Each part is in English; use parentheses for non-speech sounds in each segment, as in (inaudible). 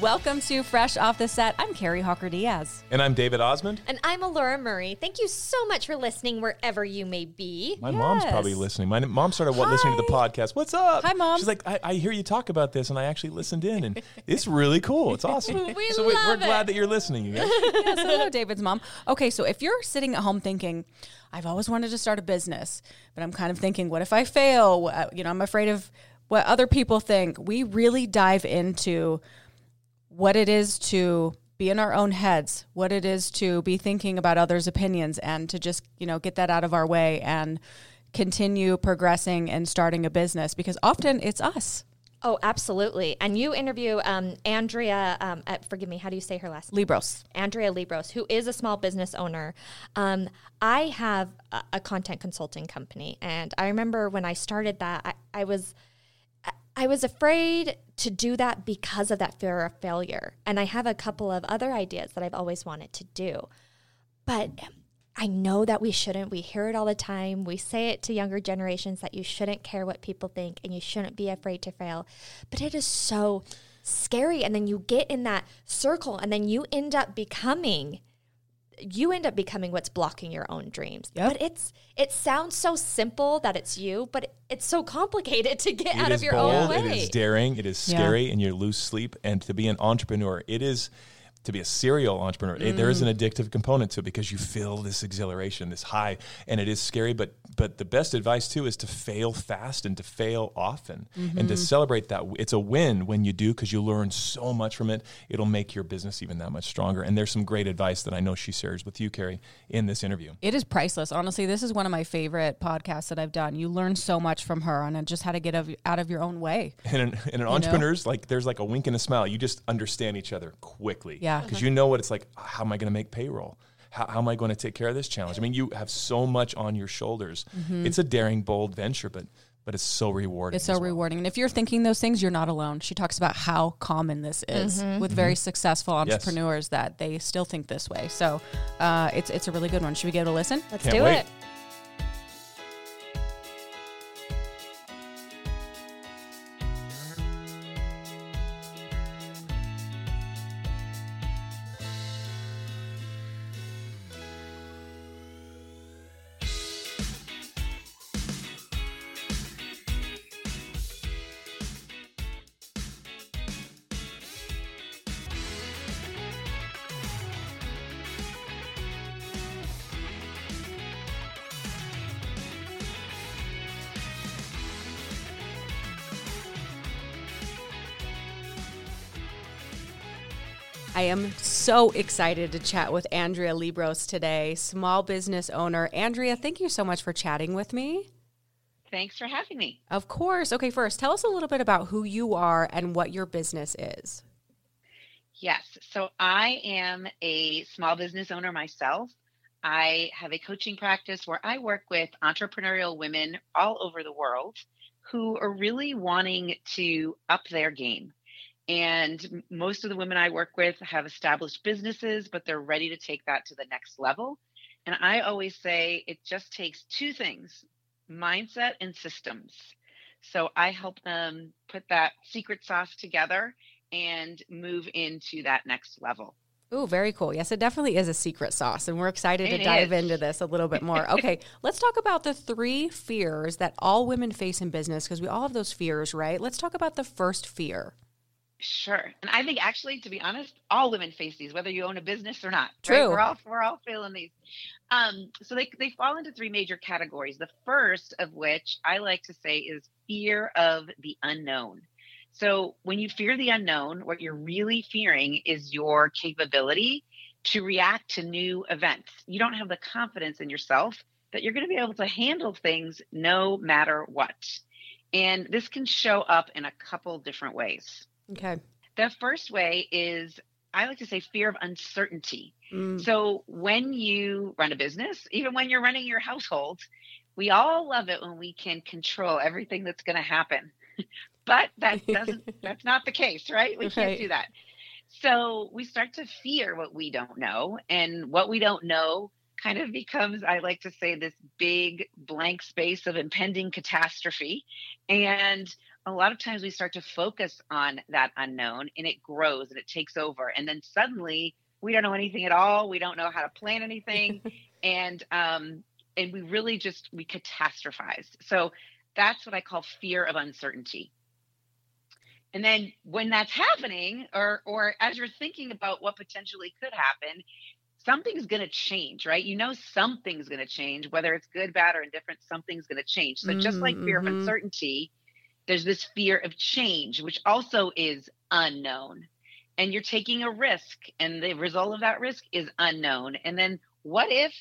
Welcome to Fresh Off the Set. I'm Kari Hawker Diaz. And I'm David Osmond. And I'm Elora Murray. Thank you so much for listening wherever you may be. My mom's probably listening. My mom started wa- listening to the podcast. What's up? Hi, Mom. She's like, I, I hear you talk about this, and I actually listened in, and it's really cool. It's awesome. (laughs) We so we- we're love glad that you're listening, you guys. (laughs) yes, hello, David's mom. Okay, so if you're sitting at home thinking, I've always wanted to start a business, but I'm kind of thinking, what if I fail? You know, I'm afraid of what other people think. We really dive into what it is to be in our own heads, what it is to be thinking about others' opinions, and to just, you know, get that out of our way and continue progressing and starting a business because often it's us. Oh, absolutely. And you interview um, Andrea, um, uh, forgive me, how do you say her last name? Liebross. Andrea Liebross, who is a small business owner. Um, I have a, a content consulting company, and I remember when I started that, I, I was I- was afraid to do that because of that fear of failure. And I have a couple of other ideas that I've always wanted to do, but I know that we shouldn't. We hear it all the time. We say it to younger generations that you shouldn't care what people think and you shouldn't be afraid to fail. But it is so scary. And then you get in that circle and then you end up becoming you end up becoming what's blocking your own dreams. Yep. But it's it sounds so simple that it's you, but it's so complicated to get It out of your bold, own way. it is daring, it is Yeah. scary, and you lose sleep. And to be an entrepreneur, it is to be a serial entrepreneur. it- there is an mm. addictive component to it because you feel this exhilaration, this high, and it is scary. But but the best advice too is to fail fast and to fail often, and to mm-hmm. celebrate that. It's a win when you do because you learn so much from it. It'll make your business even that much stronger. And there's some great advice that I know she shares with you, Kari, in this interview. It is priceless. Honestly, this is one of my favorite podcasts that I've done. You learn so much from her on just how to get out of your own way. And an, and an entrepreneur's like there's like a wink and a smile. You just understand each other quickly. Yeah. Because you know what it's like. How am I going to make payroll? How, how am I going to take care of this challenge? I mean, you have so much on your shoulders. Mm-hmm. It's a daring, bold venture, but but it's so rewarding. It's so well. rewarding. And if you're thinking those things, you're not alone. She talks about how common this is mm-hmm. with very mm-hmm. successful Yes. entrepreneurs that they still think this way. So uh, it's, it's a really good one. Should we give it a listen? Let's Can't do wait. it. I am so excited to chat with Andrea Liebross today, small business owner. Andrea, thank you so much for chatting with me. Thanks for having me. Of course. Okay, first, tell us a little bit about who you are and what your business is. Yes, so I am a small business owner myself. I have a coaching practice where I work with entrepreneurial women all over the world who are really wanting to up their game. And most of the women I work with have established businesses, but they're ready to take that to the next level. And I always say it just takes two things mindset and systems. So I help them put that secret sauce together and move into that next level. Oh, very cool. Yes, it definitely is a secret sauce, and we're excited to dive is. into this a little bit more. (laughs) Okay, let's talk about the three fears that all women face in business because we all have those fears, right? Let's talk about the first fear. Sure. And I think actually, to be honest, all women face these, whether you own a business or not. right? True. We're all we're all feeling these. Um, so they they fall into three major categories. The first of which I like to say is fear of the unknown. So when you fear the unknown, what you're really fearing is your capability to react to new events. You don't have the confidence in yourself that you're going to be able to handle things no matter what. And this can show up in a couple different ways. Okay. The first way is I like to say fear of uncertainty. Mm, So when you run a business, even when you're running your household, we all love it when we can control everything that's going to happen. (laughs) but that doesn't (laughs) that's not the case, right? We Right. can't do that. So we start to fear what we don't know and what we don't know kind of becomes I like to say this big blank space of impending catastrophe and a lot of times we start to focus on that unknown and it grows and it takes over. And then suddenly we don't know anything at all. We don't know how to plan anything. (laughs) and, um, and we really just, we catastrophize. So that's what I call fear of uncertainty. And then when that's happening, or or as you're thinking about what potentially could happen, something's going to change, right? You know, something's going to change, whether it's good, bad, or indifferent, something's going to change. So, just like fear mm-hmm. of uncertainty, there's this fear of change, which also is unknown. And you're taking a risk, and the result of that risk is unknown. And then, what if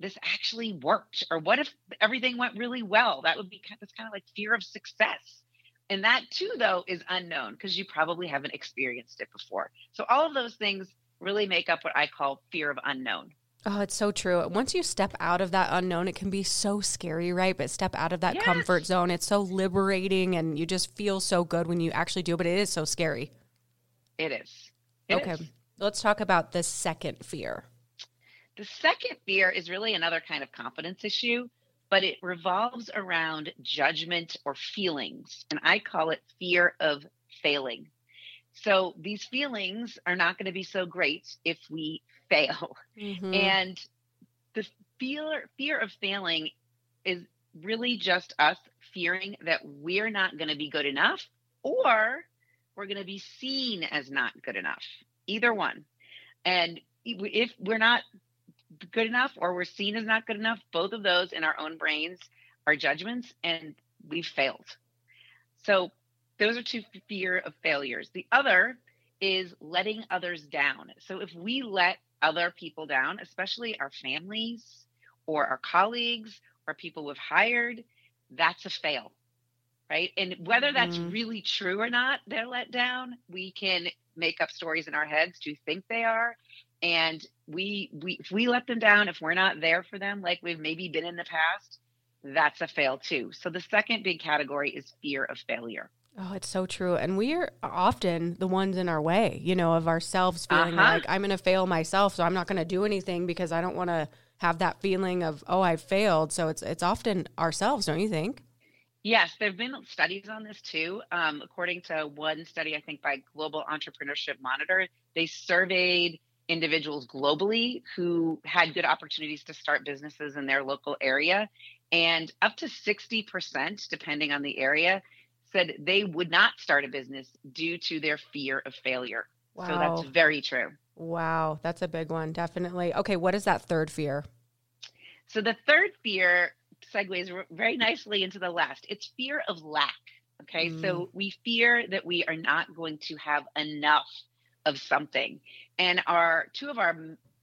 this actually worked? Or what if everything went really well? That would be kind of, that's kind of like fear of success. And that too, though, is unknown because you probably haven't experienced it before. So, all of those things really make up what I call fear of unknown. Oh, it's so true. Once you step out of that unknown, it can be so scary, right? But step out of that yes. comfort zone. It's so liberating and you just feel so good when you actually do, but it is so scary. It is. It okay. Is. Let's talk about the second fear. The second fear is really another kind of confidence issue, but it revolves around judgment or feelings. And I call it fear of failing. So these feelings are not going to be so great if we fail. Mm-hmm. And the fear fear of failing is really just us fearing that we're not going to be good enough or we're going to be seen as not good enough. Either one. And if we're not good enough or we're seen as not good enough, both of those in our own brains are judgments and we've failed. So those are two fear of failures. The other is letting others down. So if we let other people down, especially our families or our colleagues or people we've hired, that's a fail. Right. And whether that's mm-hmm. really true or not, they're let down, we can make up stories in our heads to think they are. And we we if we let them down, if we're not there for them like we've maybe been in the past, that's a fail too. So the second big category is fear of failure. Oh, it's so true. And we are often the ones in our way, you know, of ourselves feeling uh-huh. like I'm going to fail myself, so I'm not going to do anything because I don't want to have that feeling of oh, I failed. So it's it's often ourselves, don't you think? Yes, there have been studies on this too. Um, according to one study, I think by Global Entrepreneurship Monitor, they surveyed individuals globally who had good opportunities to start businesses in their local area. And up to 60%, depending on the area, said they would not start a business due to their fear of failure. Wow. So that's very true. Wow, that's a big one, definitely. Okay, what is that third fear? So the third fear segues very nicely into the last. It's fear of lack. Okay, mm. so we fear that we are not going to have enough of something. And our two of our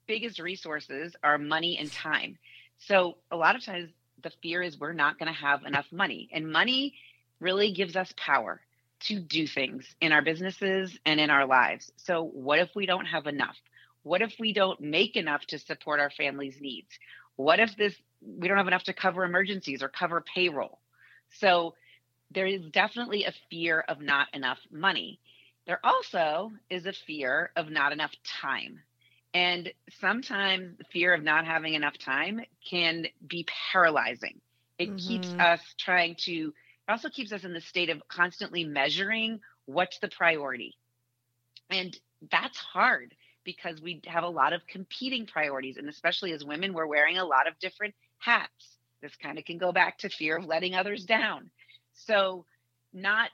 biggest resources are money and time. So a lot of times the fear is we're not going to have enough money. And money really gives us power to do things in our businesses and in our lives. So, what if we don't have enough? What if we don't make enough to support our family's needs? What if this we don't have enough to cover emergencies or cover payroll? So, there is definitely a fear of not enough money. There also is a fear of not enough time. And sometimes the fear of not having enough time can be paralyzing. It mm-hmm. keeps us trying to it also keeps us in the state of constantly measuring what's the priority. And that's hard because we have a lot of competing priorities. And especially as women, we're wearing a lot of different hats. This kind of can go back to fear of letting others down. So, not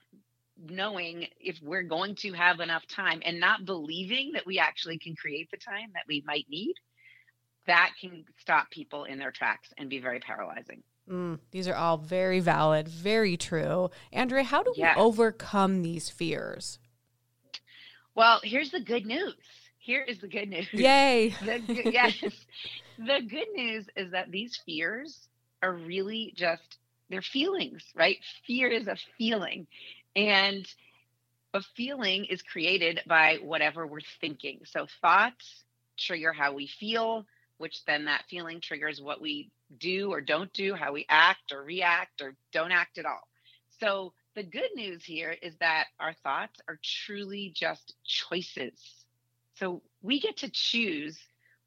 knowing if we're going to have enough time and not believing that we actually can create the time that we might need, that can stop people in their tracks and be very paralyzing. Mm, these are all very valid, very true. Andrea, how do yes. we overcome these fears? Well, here's the good news. Here is the good news. Yay. (laughs) the, yes. the good news is that these fears are really just they're feelings, right? Fear is a feeling. And a feeling is created by whatever we're thinking. So thoughts trigger how we feel, which then that feeling triggers what we do or don't do, how we act or react or don't act at all. So the good news here is that our thoughts are truly just choices. So we get to choose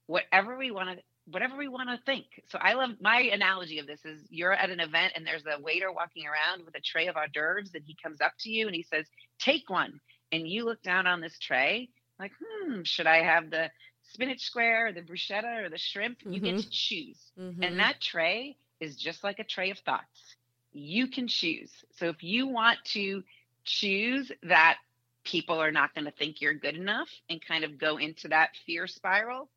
whatever we want to whatever we want to think. So I love my analogy of this is you're at an event and there's a waiter walking around with a tray of hors d'oeuvres and he comes up to you and he says, "Take one." And you look down on this tray like, "Hmm, should I have the spinach square, or the bruschetta or the shrimp?" You get to choose. Mhm. And that tray is just like a tray of thoughts. You can choose. So if you want to choose that people are not going to think you're good enough and kind of go into that fear spiral,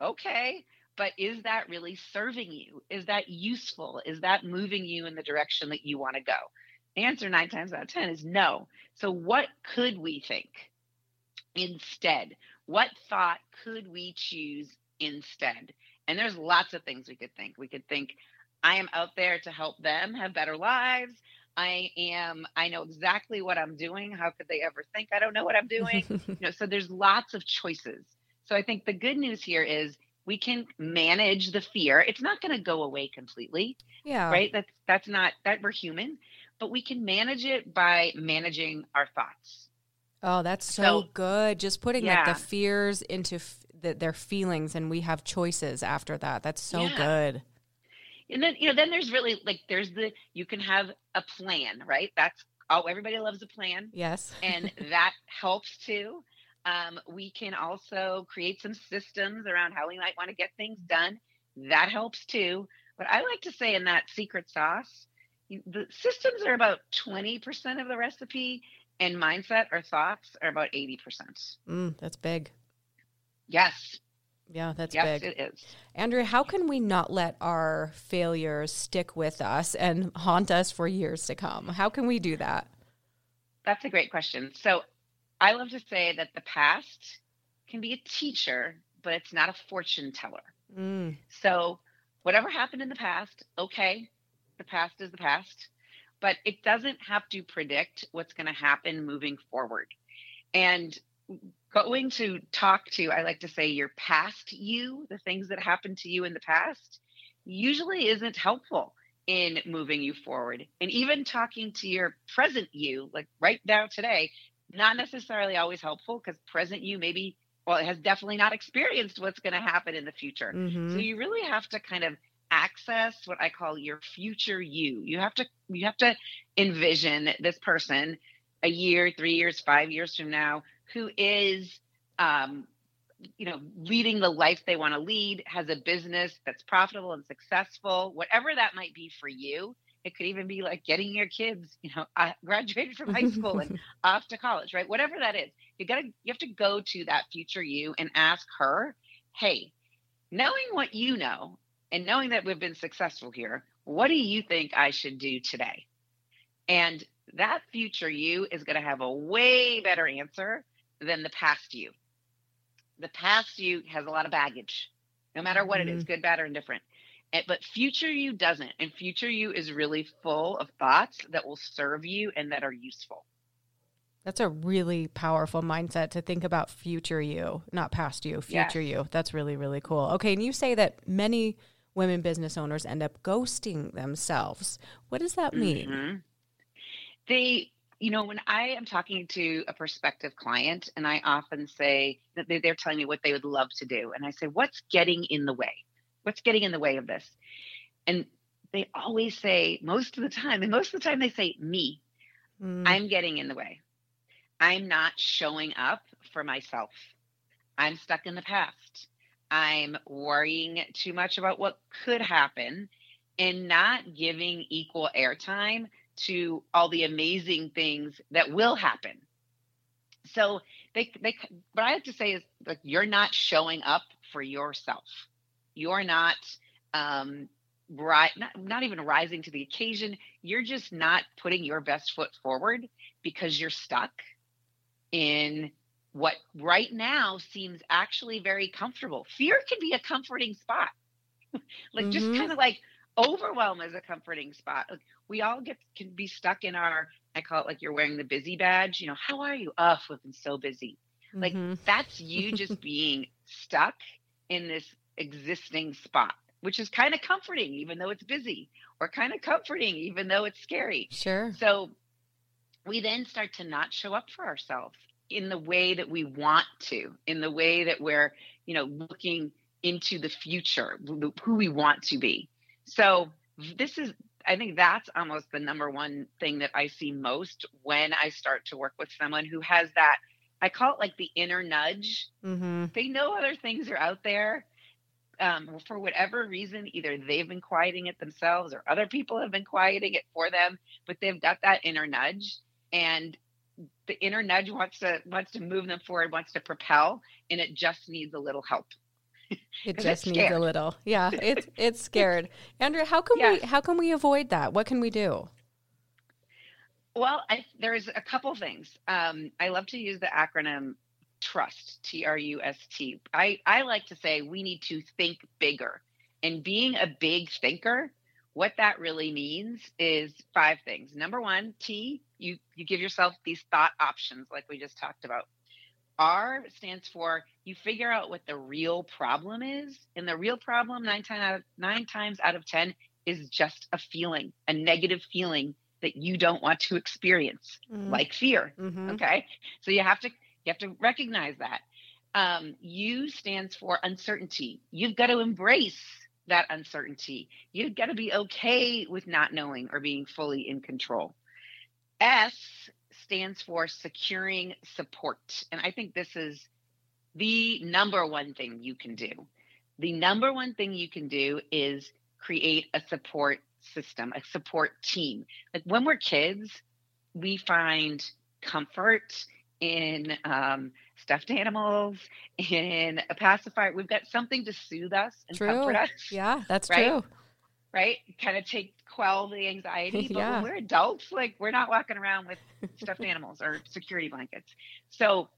okay. But is that really serving you? Is that useful? Is that moving you in the direction that you want to go? The answer nine times out of 10 is no. So, what could we think instead? What thought could we choose instead? And there's lots of things we could think. We could think, I am out there to help them have better lives. I am, I know exactly what I'm doing. How could they ever think I don't know what I'm doing? (laughs) you know, so there's lots of choices. So I think the good news here is we can manage the fear. It's not going to go away completely, yeah. right? That's that's not that we're human, but we can manage it by managing our thoughts. Oh, that's so, So- good. Just putting like the fears into f- the, their feelings, and we have choices after that. That's so Yeah. good. And then you know, then there's really like there's the you can have a plan, right? That's oh everybody loves a plan. Yes. and (laughs) that helps too. Um, we can also create some systems around how we might want to get things done. That helps too. But I like to say in that secret sauce, the systems are about 20% of the recipe, and mindset or thoughts are about 80%. Mm, that's big. Yes, Yeah, that's yes, big. it is. Andrea, how can we not let our failures stick with us and haunt us for years to come? How can we do that? That's a great question. So I love to say that the past can be a teacher, but it's not a fortune teller. Mm, So, whatever happened in the past, okay, the past is the past, but it doesn't have to predict what's going to happen moving forward. And going to talk to, I like to say, your past you, the things that happened to you in the past, usually isn't helpful in moving you forward. And even talking to your present you, like right now today, not necessarily always helpful because present you maybe, well, it has definitely not experienced what's going to happen in the future. mhm. So you really have to kind of access what I call your future you. You have to you have to envision this person a year, three years, five years from now who is um, you know leading the life they want to lead, has a business that's profitable and successful, whatever that might be for you. It could even be like getting your kids, you know, uh, (laughs) graduated from high school and (laughs) off to college, right? Whatever that is, you got to you have to go to that future you and ask her, "Hey, knowing what you know and knowing that we've been successful here, what do you think I should do today?" And that future you is going to have a way better answer than the past you. The past you has a lot of baggage, no matter what it is, mm-hmm. good, bad, or indifferent. But future you doesn't. And future you is really full of thoughts that will serve you and that are useful. That's a really powerful mindset to think about future you, not past you, future you. That's really, really cool. Okay. And you say that many women business owners end up ghosting themselves. What does that mean? Mhm. They, you know, when I am talking to a prospective client and I often say that they- they're telling me what they would love to do, and I say, What's getting in the way? What's getting in the way of this? And they always say, most of the time, and most of the time they say, Me, Mm, I'm getting in the way. I'm not showing up for myself. I'm stuck in the past. I'm worrying too much about what could happen and not giving equal airtime to all the amazing things that will happen. So they they what I have to say is like you're not showing up for yourself. You're not um right not, not even rising to the occasion you're just not putting your best foot forward because you're stuck in what right now seems actually very comfortable. Fear can be a comforting spot. (laughs) like just Mhm. kind of like overwhelm is a comforting spot. Like we all get can be stuck in our I call it like you're wearing the busy badge. You know, how are you? Oh, we've been so busy. Like mhm. that's (laughs) you just being stuck in this existing spot, which is kind of comforting, even though it's busy, or kind of comforting, even though it's scary. Sure. So we then start to not show up for ourselves in the way that we want to, in the way that we're, you know, looking into the future, who we want to be. So this is I think that's almost the number one thing that I see most when I start to work with someone who has that I call it like the inner nudge. Mm-hmm. They know other things are out there. Um, for whatever reason, either they've been quieting it themselves or other people have been quieting it for them, but they've got that inner nudge. And the inner nudge wants to wants to move them forward, wants to propel, and it just needs a little help. it (laughs) just needs a little. Yeah, (laughs) it's it's scared. Andrea, how can we how can we avoid that? What can we do? Well, I, there's a couple things. Um, I love to use the acronym TRUST, T R U S T. I, I like to say we need to think bigger. And being a big thinker, what that really means is five things. Number one, T, you, you give yourself these thought options like we just talked about. R stands for you figure out what the real problem is. And the real problem, nine, time out of, nine times out of 10, is just a feeling, a negative feeling that you don't want to experience, like fear. Mm-hmm. Okay. So you have to you have to recognize that. Um, U stands for uncertainty. You've got to embrace that uncertainty. You've got to be okay with not knowing or being fully in control. S stands for securing support. And I think this is the number one thing you can do. The number one thing you can do is create a support system, a support team. Like when we're kids, we find comfort in um, stuffed animals, in a pacifier. We've got something to soothe us and True. comfort us, Yeah, that's Right? true. right? Kind of take quell the anxiety. (laughs) But Yeah. when we're adults, like we're not walking around with stuffed (laughs) animals or security blankets. So,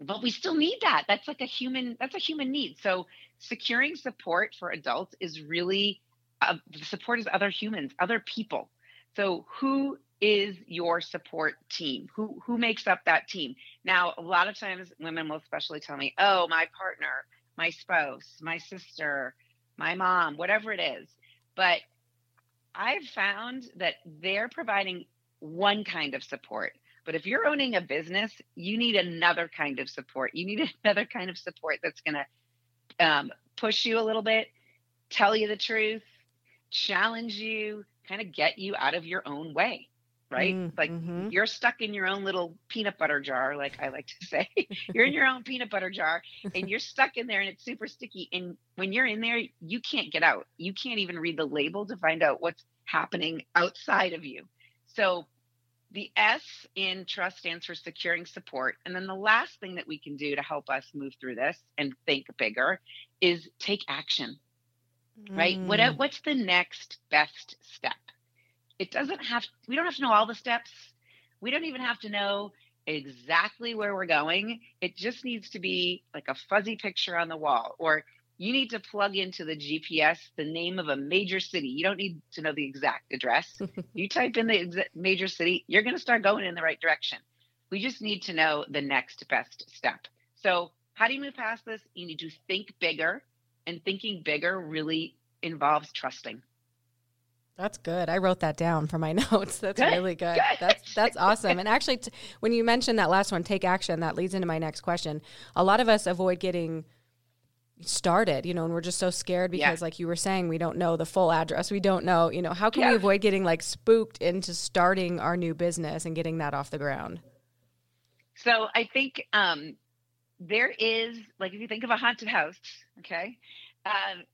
but we still need that. That's like a human. That's a human need. So, securing support for adults is really uh, the support is other humans, other people. So, who is your support team? Who who makes up that team? Now, a lot of times, women will especially tell me, "Oh, my partner, my spouse, my sister, my mom, whatever it is." But I've found that they're providing one kind of support. But if you're owning a business, you need another kind of support. You need (laughs) another kind of support that's going to um, push you a little bit, tell you the truth, challenge you, kind of get you out of your own way, right? Mm, like mhm. you're stuck in your own little peanut butter jar, like I like to (laughs) say. you're in your own peanut butter jar and you're stuck in there and it's super sticky. And when you're in there, you can't get out. You can't even read the label to find out what's happening outside of you. So the S in trust stands for securing support. And then the last thing that we can do to help us move through this and think bigger is take action, right? What, Mm. what's the next best step? It doesn't have, we don't have to know all the steps. We don't even have to know exactly where we're going. It just needs to be like a fuzzy picture on the wall, or you need to plug into the GPS the name of a major city. You don't need to know the exact address. (laughs) you type in the exa- major city, you're going to start going in the right direction. We just need to know the next best step. So, how do you move past this? You need to think bigger, and thinking bigger really involves trusting. That's good. I wrote that down for my (laughs) notes. That's Good, really good. good. That's that's awesome. And actually, t- when you mentioned that last one, take action, that leads into my next question. A lot of us avoid getting started, you know, and we're just so scared Yeah. because, like you were saying, we don't know the full address. We don't know, you know, how can we avoid getting like spooked into starting our new business and getting that off the ground? So I think um, there is, like, if you think of a haunted house, okay, um,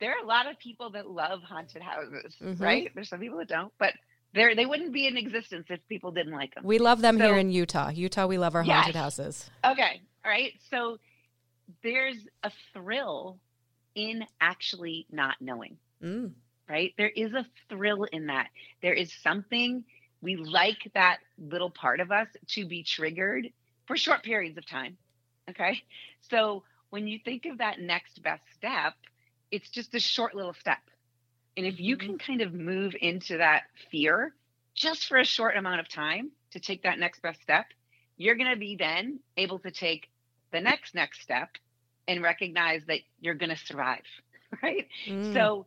there are a lot of people that love haunted houses, Mhm. right? There's some people that don't, but they they wouldn't be in existence if people didn't like them. We love them here in Utah. Utah, we love our haunted Yes. houses. Okay, all right. So there's a thrill in actually not knowing. Mm. right? There is a thrill in that. There is something we like that little part of us to be triggered for short periods of time. Okay. So when you think of that next best step, it's just a short little step. And if you can kind of move into that fear just for a short amount of time to take that next best step, you're going to be then able to take the next next step and recognize that you're going to survive, (laughs) right? Mm. So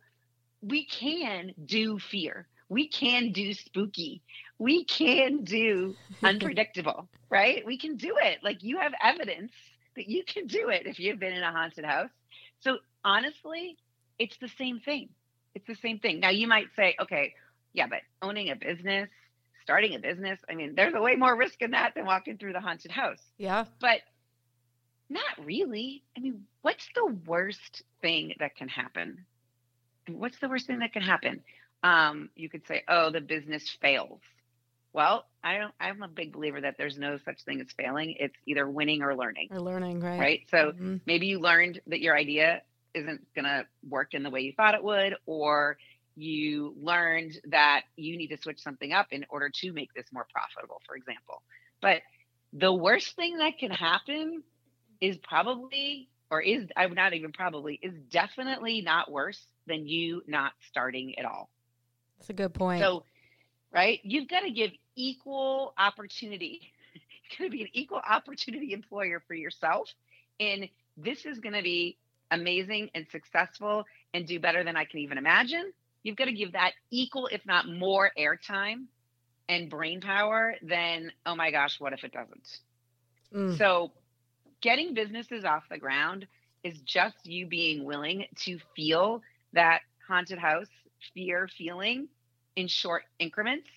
we can do fear. We can do spooky. We can do (laughs) unpredictable, right? We can do it. Like you have evidence that you can do it if you've been in a haunted house. So honestly, it's the same thing. It's the same thing. Now you might say, okay, yeah, but owning a business, starting a business, I mean, there's a way more risk in that than walking through the haunted house. Yeah. But not really. I mean, what's the worst thing that can happen? What's the worst thing that can happen? Um, you could say, oh, the business fails. Well, I don't. I'm a big believer that there's no such thing as failing. It's either winning or learning. Or learning, right? Right. So Mhm. maybe you learned that your idea isn't going to work in the way you thought it would, or you learned that you need to switch something up in order to make this more profitable, for example. But the worst thing that can happen is probably, or is, I'm not even probably, is definitely not worse than you not starting at all. That's a good point. So, right, you've got to give equal opportunity. (laughs) You're going to be an equal opportunity employer for yourself. And this is going to be amazing and successful and do better than I can even imagine. You've got to give that equal, if not more, airtime and brain power than, oh my gosh, what if it doesn't? Mm. So, getting businesses off the ground is just you being willing to feel that haunted house fear feeling in short increments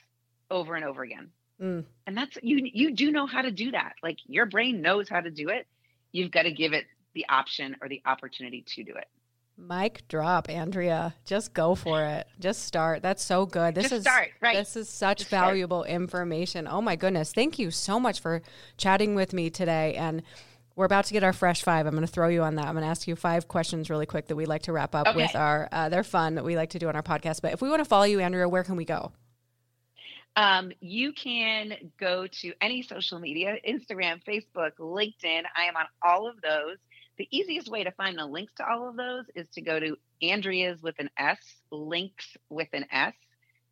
over and over again. Mm. And that's you you do know how to do that. Like your brain knows how to do it. You've got to give it the option or the opportunity to do it. Mic drop, Andrea. Just go for it. Just start. That's so good. This Just is start, right. This is such Just start. valuable information. Oh my goodness. Thank you so much for chatting with me today. And we're about to get our fresh five. I'm going to throw you on that. I'm going to ask you five questions really quick that we like to wrap up Okay. with our. Uh, they're fun that we like to do on our podcast. But if we want to follow you, Andrea, where can we go? Um, you can go to any social media Instagram, Facebook, LinkedIn. I am on all of those. The easiest way to find the links to all of those is to go to Andrea's with an S, links with an S.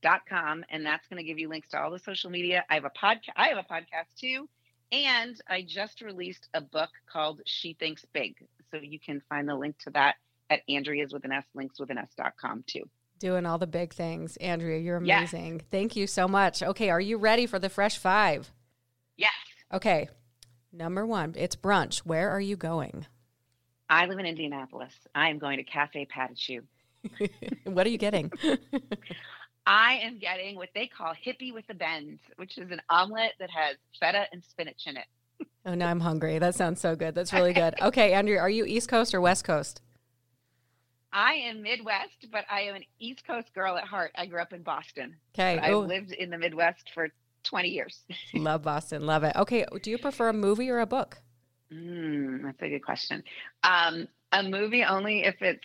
Dot com and that's going to give you links to all the social media. I have a podcast. I have a podcast too, and I just released a book called She Thinks Big. So you can find the link to that at Andrea's with an S, links with an S dot com too. Doing all the big things. Andrea, you're Yes. amazing. Thank you so much. Okay, are you ready for the fresh five? Yes, Okay. Number one, it's brunch. Where are you going? I live in Indianapolis. I am going to Cafe Patachou. (laughs) what are you getting? (laughs) I am getting what they call hippie with the bends, which is an omelet that has feta and spinach in it. (laughs) oh, now I'm hungry. That sounds so good. That's really good. Okay, Andrea, are you East Coast or West Coast? I am Midwest, but I am an East Coast girl at heart. I grew up in Boston. Okay. I've lived in the Midwest for 20 years. love Boston. Love it. Okay. Do you prefer a movie or a book? Mm, that's a good question. Um, a movie only if it's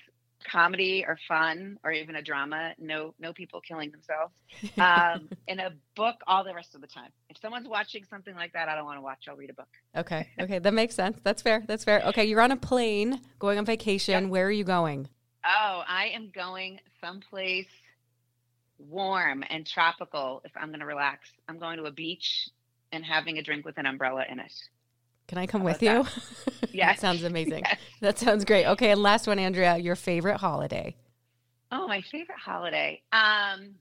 comedy or fun or even a drama. No, no people killing themselves. Um, (laughs) and a book all the rest of the time. If someone's watching something like that, I don't want to watch. I'll read a book. Okay. Okay. That makes sense. That's fair. That's fair. Okay. You're on a plane going on vacation. Yep. Where are you going? Oh, I am going someplace warm and tropical if I'm going to relax. I'm going to a beach and having a drink with an umbrella in it. Can I come with you? (laughs) that sounds amazing. Yes. That sounds great. Okay. And last one, Andrea, your favorite holiday. Oh, my favorite holiday. Um,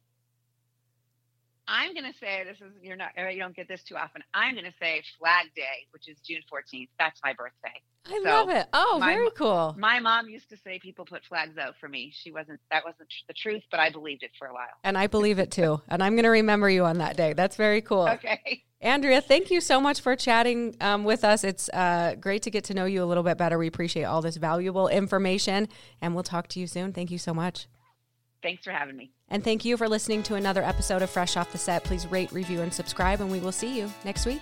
I'm going to say this is you're not you don't get this too often. I'm going to say Flag Day, which is June 14th. That's my birthday. I So, love it. Oh, my very cool. My mom used to say people put flags out for me. She wasn't that wasn't the truth, but I believed it for a while. And I believe it too. And I'm going to remember you on that day. That's very cool. Okay. (laughs) Andrea, thank you so much for chatting um, with us. It's uh, great to get to know you a little bit better. We appreciate all this valuable information, and we'll talk to you soon. Thank you so much. Thanks for having me. And thank you for listening to another episode of Fresh Off the Set. Please rate, review, and subscribe, and we will see you next week.